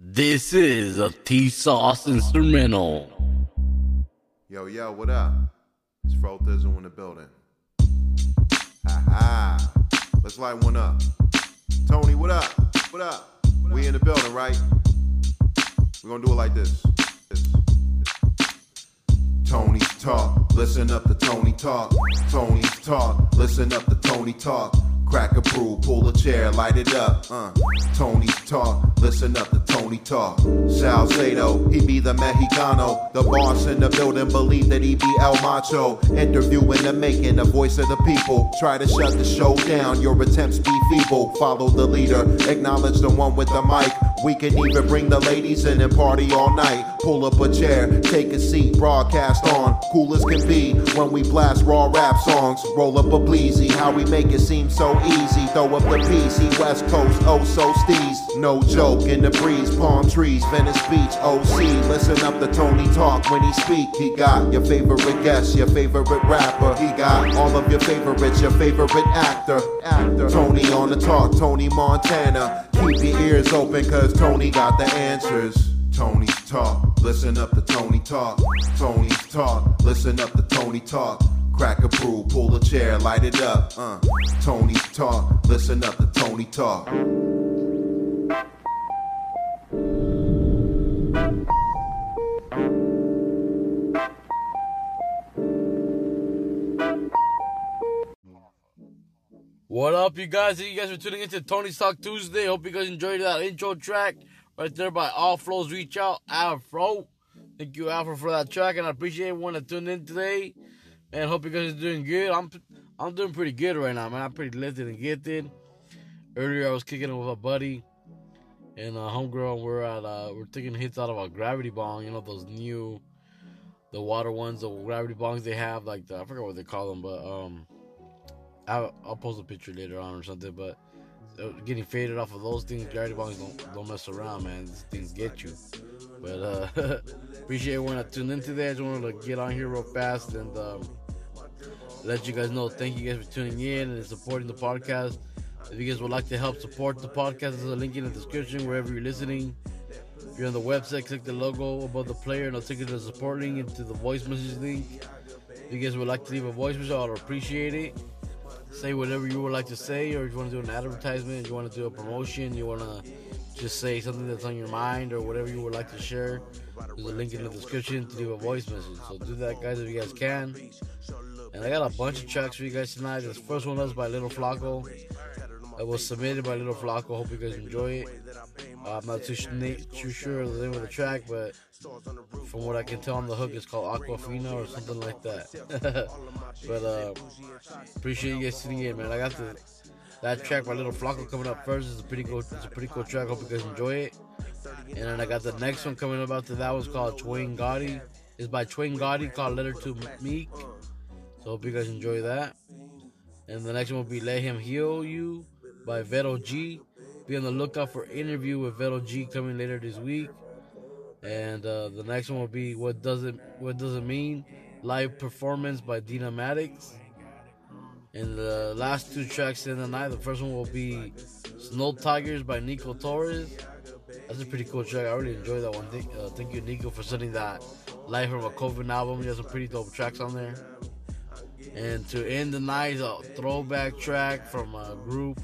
This is a T Sauce instrumental. Yo, yo, what up? It's Fro Thizzle in the building. Ha ha. Let's light one up. Tony, what up? What up? We in the building, right? We're gonna do it like this. this. Tony's talk, listen up to Tony talk. Tony's talk, listen up to Tony talk. Crack a brew, pull a chair, light it up. Uh. Tony's talk, listen up to Tony talk. Salcedo, he be the Mexicano. The boss in the building believe that he be El Macho. Interviewing the making, the voice of the people. Try to shut the show down, your attempts be feeble. Follow the leader, acknowledge the one with the mic. We can even bring the ladies in and party all night. Pull up a chair, take a seat, broadcast on. Cool as can be when we blast raw rap songs. Roll up a bleezy, how we make it seem so easy. Throw up the PC, West Coast, oh so steez. No joke in the breeze, palm trees, Venice Beach, OC. Listen up to Tony talk when he speak. He got your favorite guest, your favorite rapper. He got all of your favorites, your favorite actor. Actor. Tony on the talk, Tony Montana. Keep your ears open, cause Tony got the answers. Tony's talk, listen up to Tony talk. Tony's talk, listen up to Tony talk. Crack a brew, pull a chair, light it up. Uh. Tony's talk, listen up to Tony talk. What up, you guys? Thank you guys for tuning into Tony's Talk Tuesday. Hope you guys enjoyed that intro track right there by All Flows Reach Out, Afro. Thank you, Afro, for that track, and I appreciate everyone that tuned in today. And hope you guys are doing good. I'm I'm doing pretty good right now, man. I'm pretty lifted and gifted. Earlier, I was kicking it with a buddy and a homegirl. We're at uh, we're taking hits out of a gravity bong. You know those new, the water ones, the gravity bongs they have. Like the, I forgot what they call them, but um, I'll, I'll post a picture later on or something. But uh, getting faded off of those things, gravity bongs don't don't mess around, man. These things get you. But uh, appreciate everyone that tuned in today. I just wanted to get on here real fast and um, let you guys know. Thank you guys for tuning in and supporting the podcast. If you guys would like to help support the podcast, there's a link in the description wherever you're listening. If you're on the website, click the logo above the player and I'll take you to the support link into the voice message link. If you guys would like to leave a voice message, I'd appreciate it. Say whatever you would like to say, or if you want to do an advertisement, you want to do a promotion, you want to just say something that's on your mind, or whatever you would like to share. There's a link in the description to leave a voice message. So do that, guys, if you guys can. And I got a bunch of tracks for you guys tonight. This first one was by Little Flacko. It was submitted by Little Flacko. Hope you guys enjoy it. Uh, I'm not too, too sure of the name of the track, but from what I can tell on the hook, it's called Aquafina or something like that. but uh, appreciate you guys tuning in, man. I got the that track by Little Flacko coming up first. It's a pretty cool, it's a pretty cool track. Hope you guys enjoy it. And then I got the next one coming up after that was called Twain Gotti. It's by Twain Gotti called Letter to Meek. So hope you guys enjoy that. And the next one will be Let Him Heal You by Vero G. Be on the lookout for interview with Vero G coming later this week. And uh, the next one will be What Does It What Does It Mean? Live performance by Deena Maddox. And the last two tracks in the night, the first one will be Snow Tigerz by Niko Torres. That's a pretty cool track. I really enjoyed that one. Thank, uh, thank you, Niko, for sending that live from a Coven album. He has some pretty dope tracks on there. And to end the night, a throwback track from a group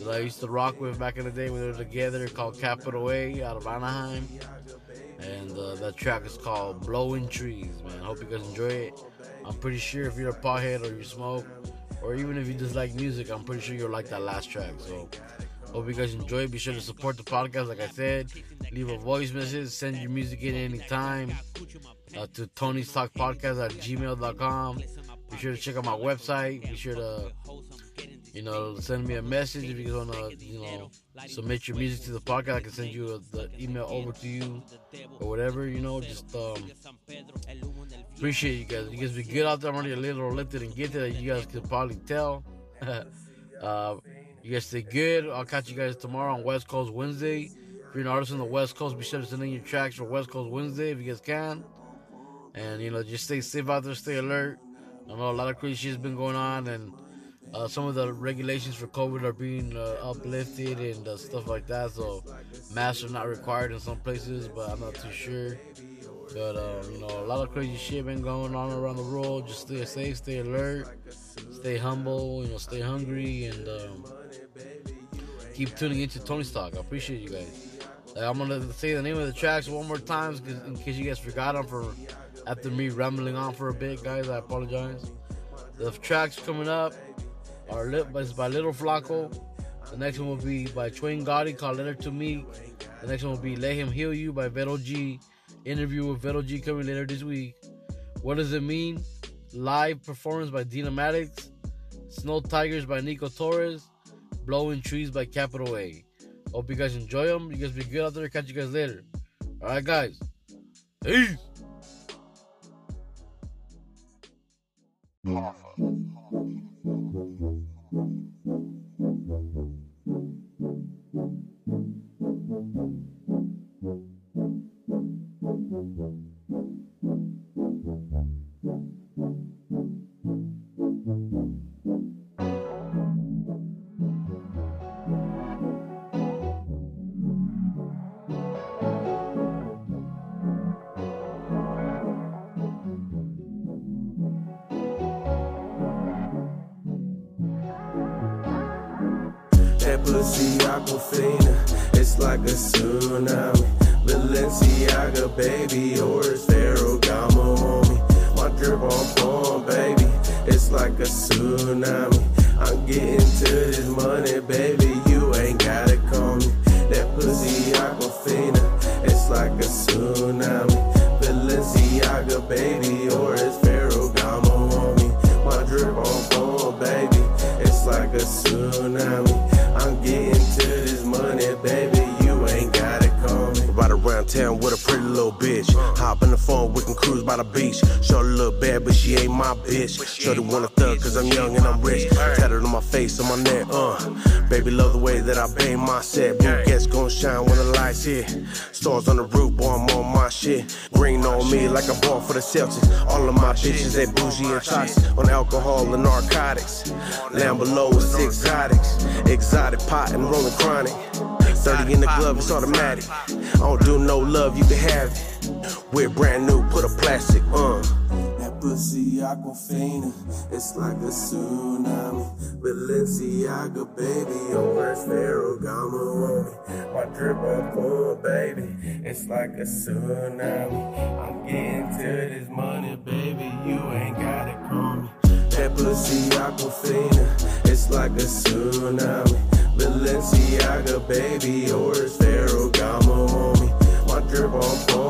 that I used to rock with back in the day when they were together called Capital A out of Anaheim. And uh, that track is called Blowing Trees, man. Hope you guys enjoy it. I'm pretty sure if you're a pothead or you smoke, or even if you just like music, I'm pretty sure you'll like that last track. So, hope you guys enjoy it. Be sure to support the podcast, like I said. Leave a voice message, send your music in anytime uh, to Tony's Talk Podcast at gmail.com. Be sure to check out my website. Be sure to, you know, send me a message if you want to, you know, submit your music to the podcast. I can send you a, the email over to you or whatever, you know. Just um, appreciate you guys. You guys be good out there. I'm already a little lifted and gifted, as you guys could probably tell. uh, you guys stay good. I'll catch you guys tomorrow on West Coast Wednesday. If you're an artist on the West Coast, be sure to send in your tracks for West Coast Wednesday if you guys can. And, you know, just stay safe out there, stay alert. I know a lot of crazy shit's been going on, and uh, some of the regulations for COVID are being uh, uplifted and uh, stuff like that. So masks are not required in some places, but I'm not too sure. But um, you know, a lot of crazy shit been going on around the world. Just stay safe, stay alert, stay humble, you know, stay hungry, and um, keep tuning into Tony's Talk. I appreciate you guys. I'm gonna say the name of the tracks one more time, in case you guys forgot them for after me rambling on for a bit, guys. I apologize. The tracks coming up are lit by, by Little Flacko. The next one will be by Twain Gotti called Letter to Me. The next one will be Let Him Heal You by Vero G. Interview with Vero G coming later this week. What does it mean? Live performance by Deena Maddox. Snow Tigerz by Niko Torres. Blowing Trees by Capital A. Hope you guys enjoy them. You guys be good out there. Catch you guys later. Alright, guys. Peace. Aquafina, it's like a tsunami. Balenciaga, baby, or beach. Shorty look bad, but she ain't my bitch. Shorty wanna thug, cause I'm young and I'm rich. Tatted on my face, on my neck, uh. Baby, love the way that I bang my set. Blue gas gon' shine when the lights hit. Stars on the roof, boy, I'm on my shit. Green on me like a ball for the Celtics. All of my bitches, they bougie and toxic. On alcohol and narcotics. Lamb below is exotics. Exotic pot and rolling chronic. 30 in the glove, it's automatic. I don't do no love, you can have it. We're brand new, put a plastic, on. That pussy aquafina, it's like a tsunami. Balenciaga, baby, your worst Ferragamo on me. My drip on, baby, it's like a tsunami. I'm getting to this money, baby, you ain't gotta call me. That pussy aquafina, it's like a tsunami. Balenciaga, baby, or it's Ferragamo on me. My drip on baby,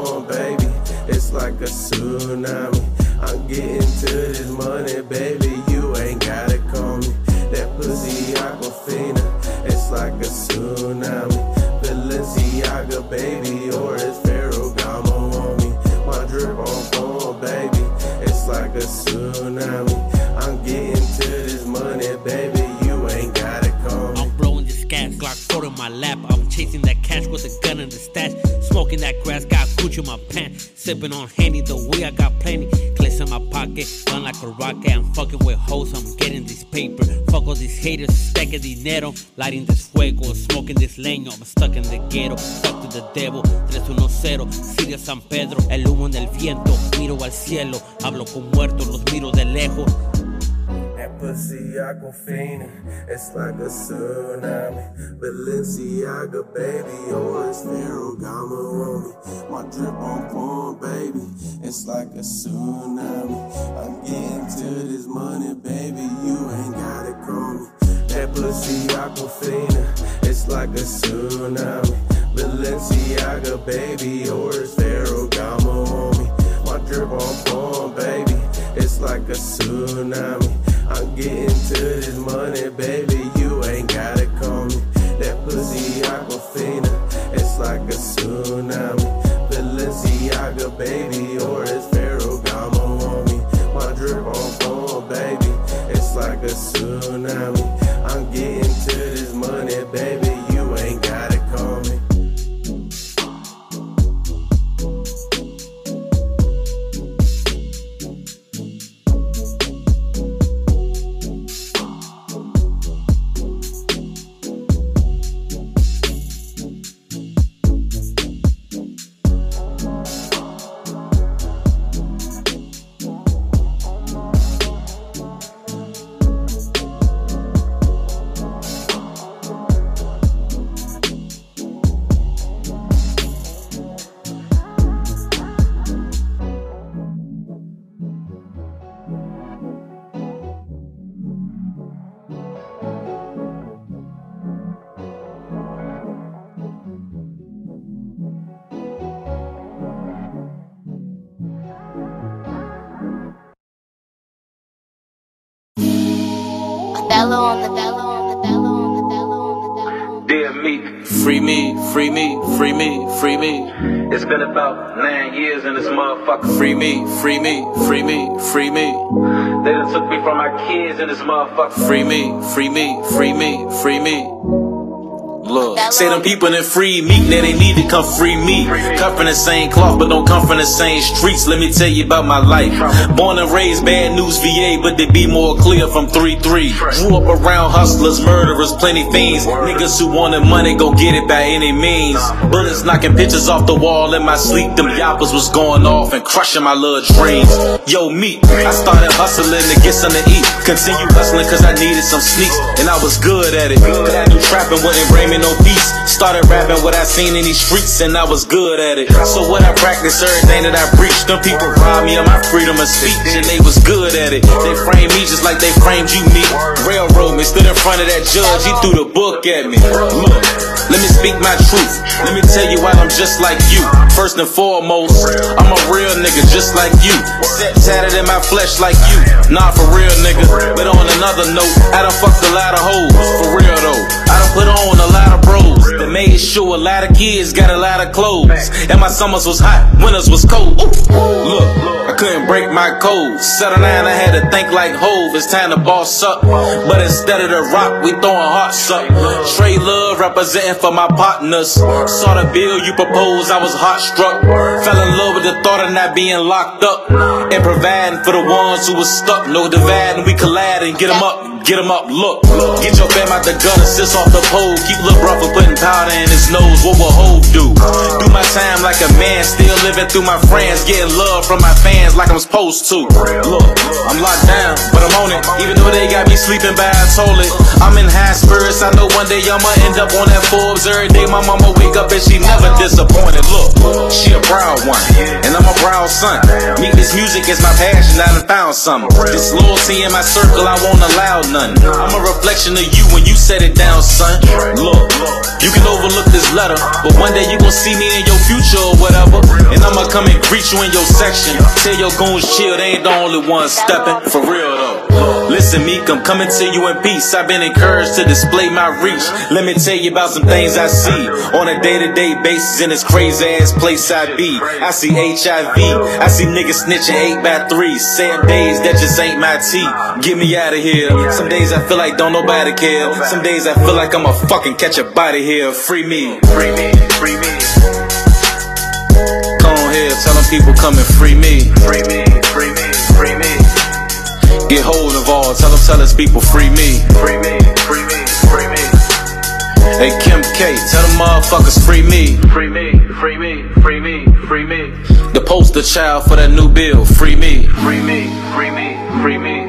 it's like a tsunami. I'm getting to this money, baby, you ain't gotta call me. That pussy aquafina, it's like a tsunami. Balenciaga, baby, or it's Ferragamo on me. My drip on form, baby, it's like a tsunami. I'm getting to this money, baby, you ain't gotta call me. I'm blowing this gas, Glock 4 in my lap. I'm chasing that cash with a gun in the stash. Smoking that grass, got Gucci in my pants. Sipping on Henny, the way I got plenty. Clips in my pocket, gun like a rocket. I'm fucking with hoes, I'm getting this paper. Fuck all these haters, stacking dinero. Lighting this fuego, smoking this leño. I'm stuck in the ghetto, stuck to the devil. 310, Siria San Pedro. El humo en el viento, miro al cielo. Hablo con muertos, los miro de lejos. Pussy aquafina, it's like a tsunami. Balenciaga, baby, or it's Ferragamo on me. My drip on porn, baby, it's like a tsunami. I'm getting to this money, baby, you ain't gotta call me. That pussy aquafina, it's like a tsunami. Balenciaga, baby, or it's Ferragamo on me. My drip on porn, baby, it's like a tsunami. This money, baby. Dear me, Free me, free me, free me, free me. it's been about nine years in this motherfucker. Free me, free me, free me, free me. They done took me from my kids in this motherfucker. Free me, free me, free me, free me. Look. Say them people that free me, now they need to come free me. Cut from the same cloth, but don't come from the same streets. Let me tell you about my life. Born and raised, bad news VA, but they be more clear from 3-3. Grew up around hustlers, murderers, plenty fiends. Niggas who wanted money, go get it by any means. Bullets knocking pictures off the wall in my sleep. Them yappers was going off and crushing my little dreams. Yo, me, I started hustling to get something to eat. Continue hustling cause I needed some sneaks, and I was good at it. Cause I knew trapping wouldn't bring me no peace. Started rapping what I seen in these streets, and I was good at it. So what I practiced, everything that I preached, them people robbed me of my freedom of speech, and they was good at it. They framed me just like they framed you, me. Railroad me, stood in front of that judge, he threw the book at me. Look, let me speak my truth. Let me tell you why I'm just like you. First and foremost, I'm a real nigga just like you. Set tatted in my flesh like you. Nah, for real, nigga. But on another note, I done fucked a lot of hoes. For real though, I done put on a lot of bros. That made sure a lot of kids got a lot of clothes. And my summers was hot, winters was cold. Ooh. Look, I couldn't break my code. Settle down, I had to think like Hove. It's time to boss up. But instead of the rock, we throwing hearts up. Trey Love representing for my partners. Saw the bill you proposed, I was heart struck. Fell in love with the thought of not being locked up. And providing for the ones who was stuck. No dividing, we collide and get 'em up. Get 'em up, look. Get your fam out the gutter, sis off the pole. Keep Lil' Bro from putting powder in his nose. What will Hove do? Do my time like a man, still living through my friends. Getting love from my fans like I'm supposed to. Look, I'm locked down, but I'm on it. Even though they got me sleeping by a toilet. I'm in high spirits, I know one day I'ma end up on that Forbes. Every day my mama wake up and she never disappointed. Look, she a proud one, and I'm a proud son. Meet this music is my passion, I done found something. This loyalty in my circle, I won't allow none. I'm a reflection of you when you set it down, son. Look, you can overlook this letter, but one day you gon' see me in your future or whatever. And I'ma come and greet you in your section. Tell your goons chill, they ain't the only ones stepping. For real though. Listen, Meek, I'm coming to you in peace. I've been encouraged to display my reach. Let me tell you about some things I see on a day to day basis in this crazy ass place I be. I see HIV, I see niggas snitching 8 by 3 Sad days that just ain't my tea. Get me out of here. Some days I feel like don't nobody care. Some days I feel like I'ma fucking catch a body here. Free me. Free me, free me, Come on here, tell them people come and free me, free me, free me, Get hold of all, tell them tell us people free me. free me, free me, free me, Hey Kim K, tell them motherfuckers free me. free me, free me, free me, free me, The poster child for that new bill, free me. free me, free me, free me.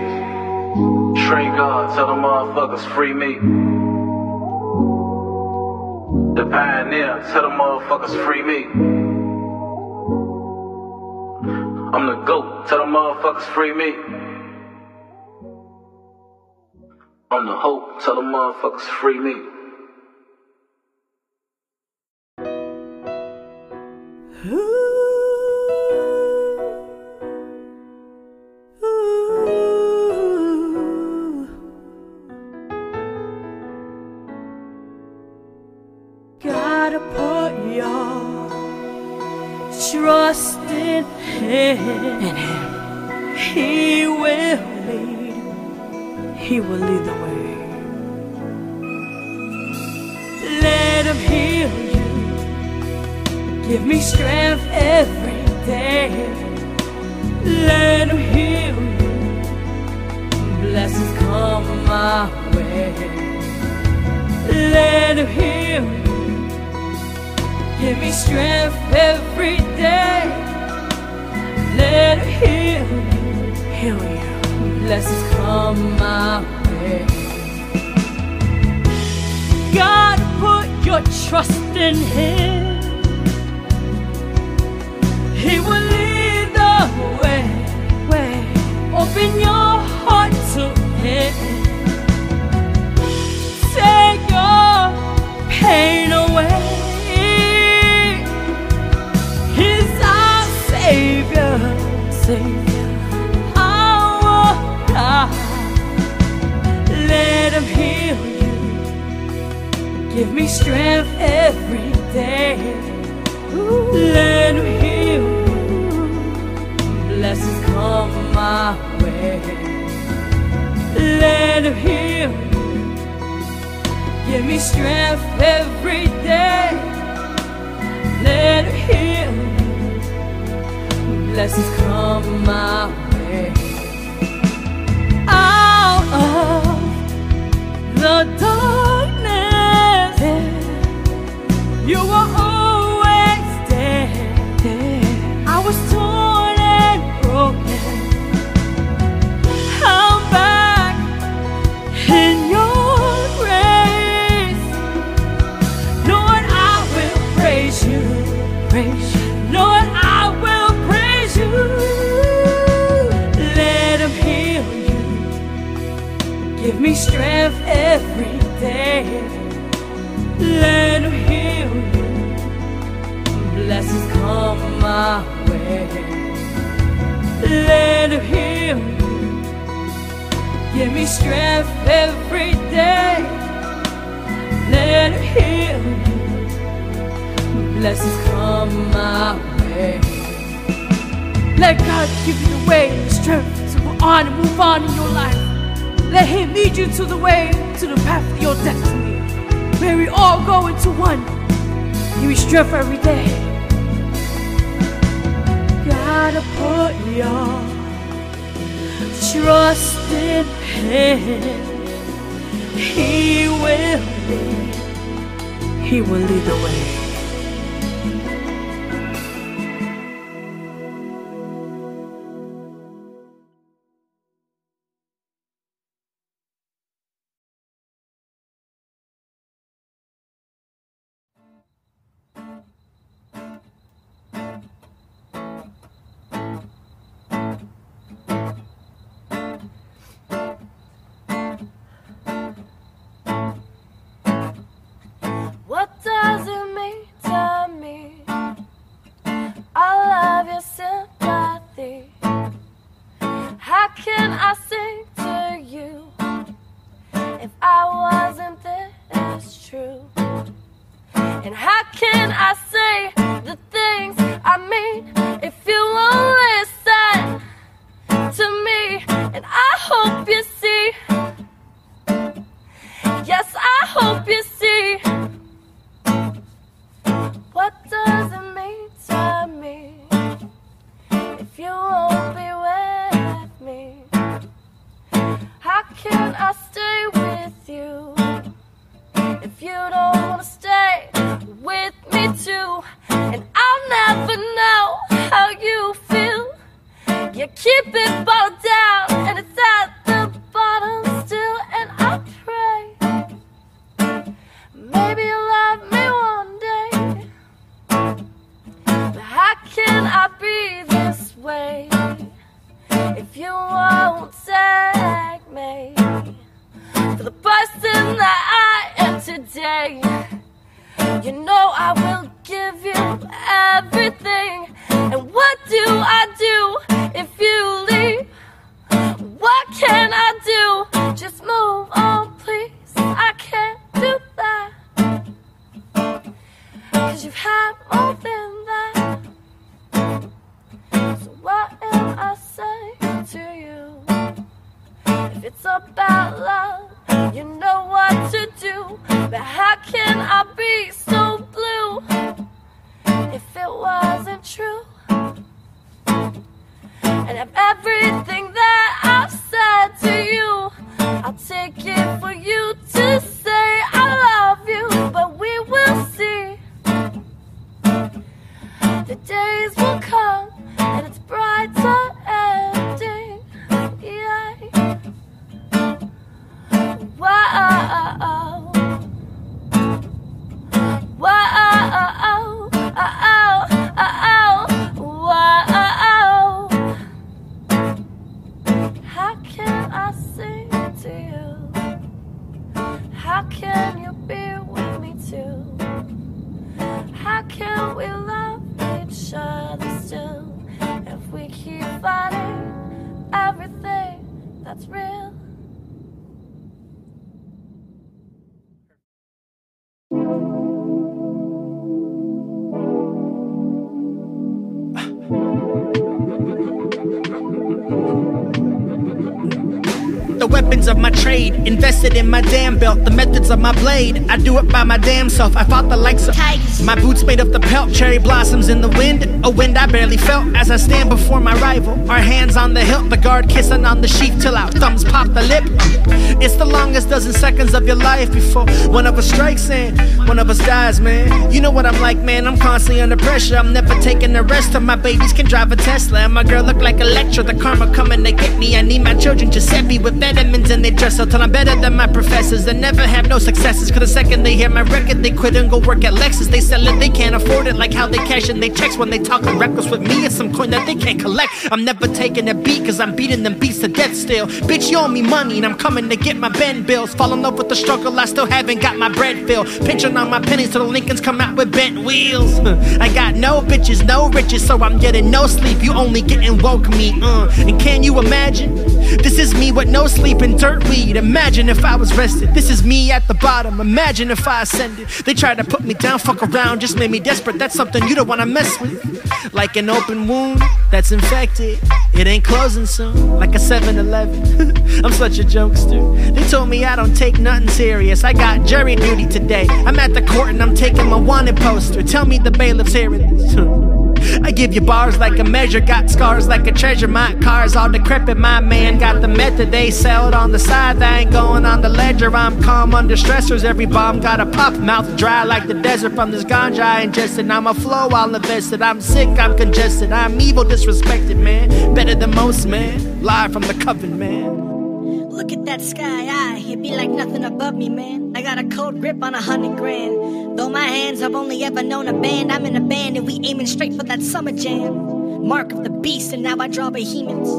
Trey God, tell them motherfuckers free me. The pioneer, tell them motherfuckers free me. I'm the GOAT, tell them motherfuckers free me. I'm the hope, tell them motherfuckers free me. Gotta put your trust in Him. In Him. He will lead the way. Let Him heal you. Give me strength every day. Let Him heal you. Blessings come my way. Let Him heal you. Give me strength every day. Let Him heal you. Heal you. Blessings come my way. God, put your trust in Him. He will lead the way. way. Open your strength every day. Let him heal you. Blessings come my way. Let him heal you. Give me strength every day. Let him heal you. Blessings come my way. Out of the darkness, Give me strength every day. Let him heal you. Blessings come my way. Let God give you the way the strength to go on and move on in your life. Let Him lead you to the way, to the path of your destiny. May we all go into one. Give me strength every day. Gotta put your trust in Him. He will lead. He will lead the way. Can I stay with you if you don't want to stay with me too? And I'll never know how you feel. You keep it bottled down, and it's at the bottom still. And I pray maybe you'll love me one day. But how can I be this way if you won't take me for the person that I am today? You know I will give you everything. And what do I do if you leave? What can I do? Just move on, In my damn belt, the methods of my blade. I do it by my damn self. I fought the likes of Tigers. my boots made of the pelt, cherry blossoms in the wind. A wind I barely felt as I stand before my rival. Our hands on the hilt, the guard kissing on the sheath till our thumbs pop the lip. It's the longest dozen seconds of your life before one of us strikes and one of us dies, man. You know what I'm like, man. I'm constantly under pressure. I'm never taking a rest till my babies can drive a Tesla. And my girl look like Electra. The karma coming to get me. I need my children me with vitamins and they dress up till I'm better than my professors that never have no successes. Cause the second they hear my record, they quit and go work at Lexus. They sell it, they can't afford it. Like how they cash in their checks when they talking reckless with me. It's some coin that they can't collect. I'm never taking a beat cause I'm beating them beats to death still. Bitch, you owe me money and I'm coming to get my bend bills. Fall in love with the struggle, I still haven't got my bread filled. Pinching on my pennies till the Lincolns come out with bent wheels. I got no bitches, no riches, so I'm getting no sleep. You only getting woke me, uh. And can you imagine? This is me with no sleep and dirt weed. Imagine if I was rested. This is me at the bottom. Imagine if I ascended. They tried to put me down, fuck around, just made me desperate. That's something you don't wanna mess with. Like an open wound that's infected. It ain't closing soon, like a 7 Eleven. I'm such a jokester. They told me I don't take nothing serious. I got jury duty today. I'm at the court and I'm taking my wanted poster. Tell me the bailiff's hearing this. I give you bars like a measure, got scars like a treasure. My car's all decrepit, my man got the method. They sell it on the side, that ain't going on the ledger. I'm calm under stressors, every bomb got a pop. Mouth dry like the desert from this ganja I ingested. I'm a flow all invested. I'm sick, I'm congested. I'm evil, disrespected, man. Better than most, man. Live from the coven, man. Look at that sky eye, it be like nothing above me, man. I got a cold grip on a hundred grand. Though my hands have only ever known a band, I'm in a band and we aiming straight for that summer jam. Mark of the beast, and now I draw behemoths.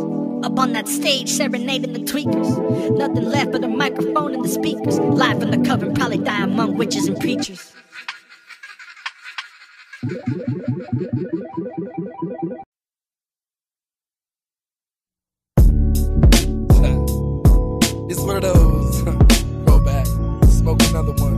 Up on that stage, serenading the tweakers. Nothing left but a microphone and the speakers. Live from the coven, probably die among witches and preachers. It's one of those. Go back, smoke another one.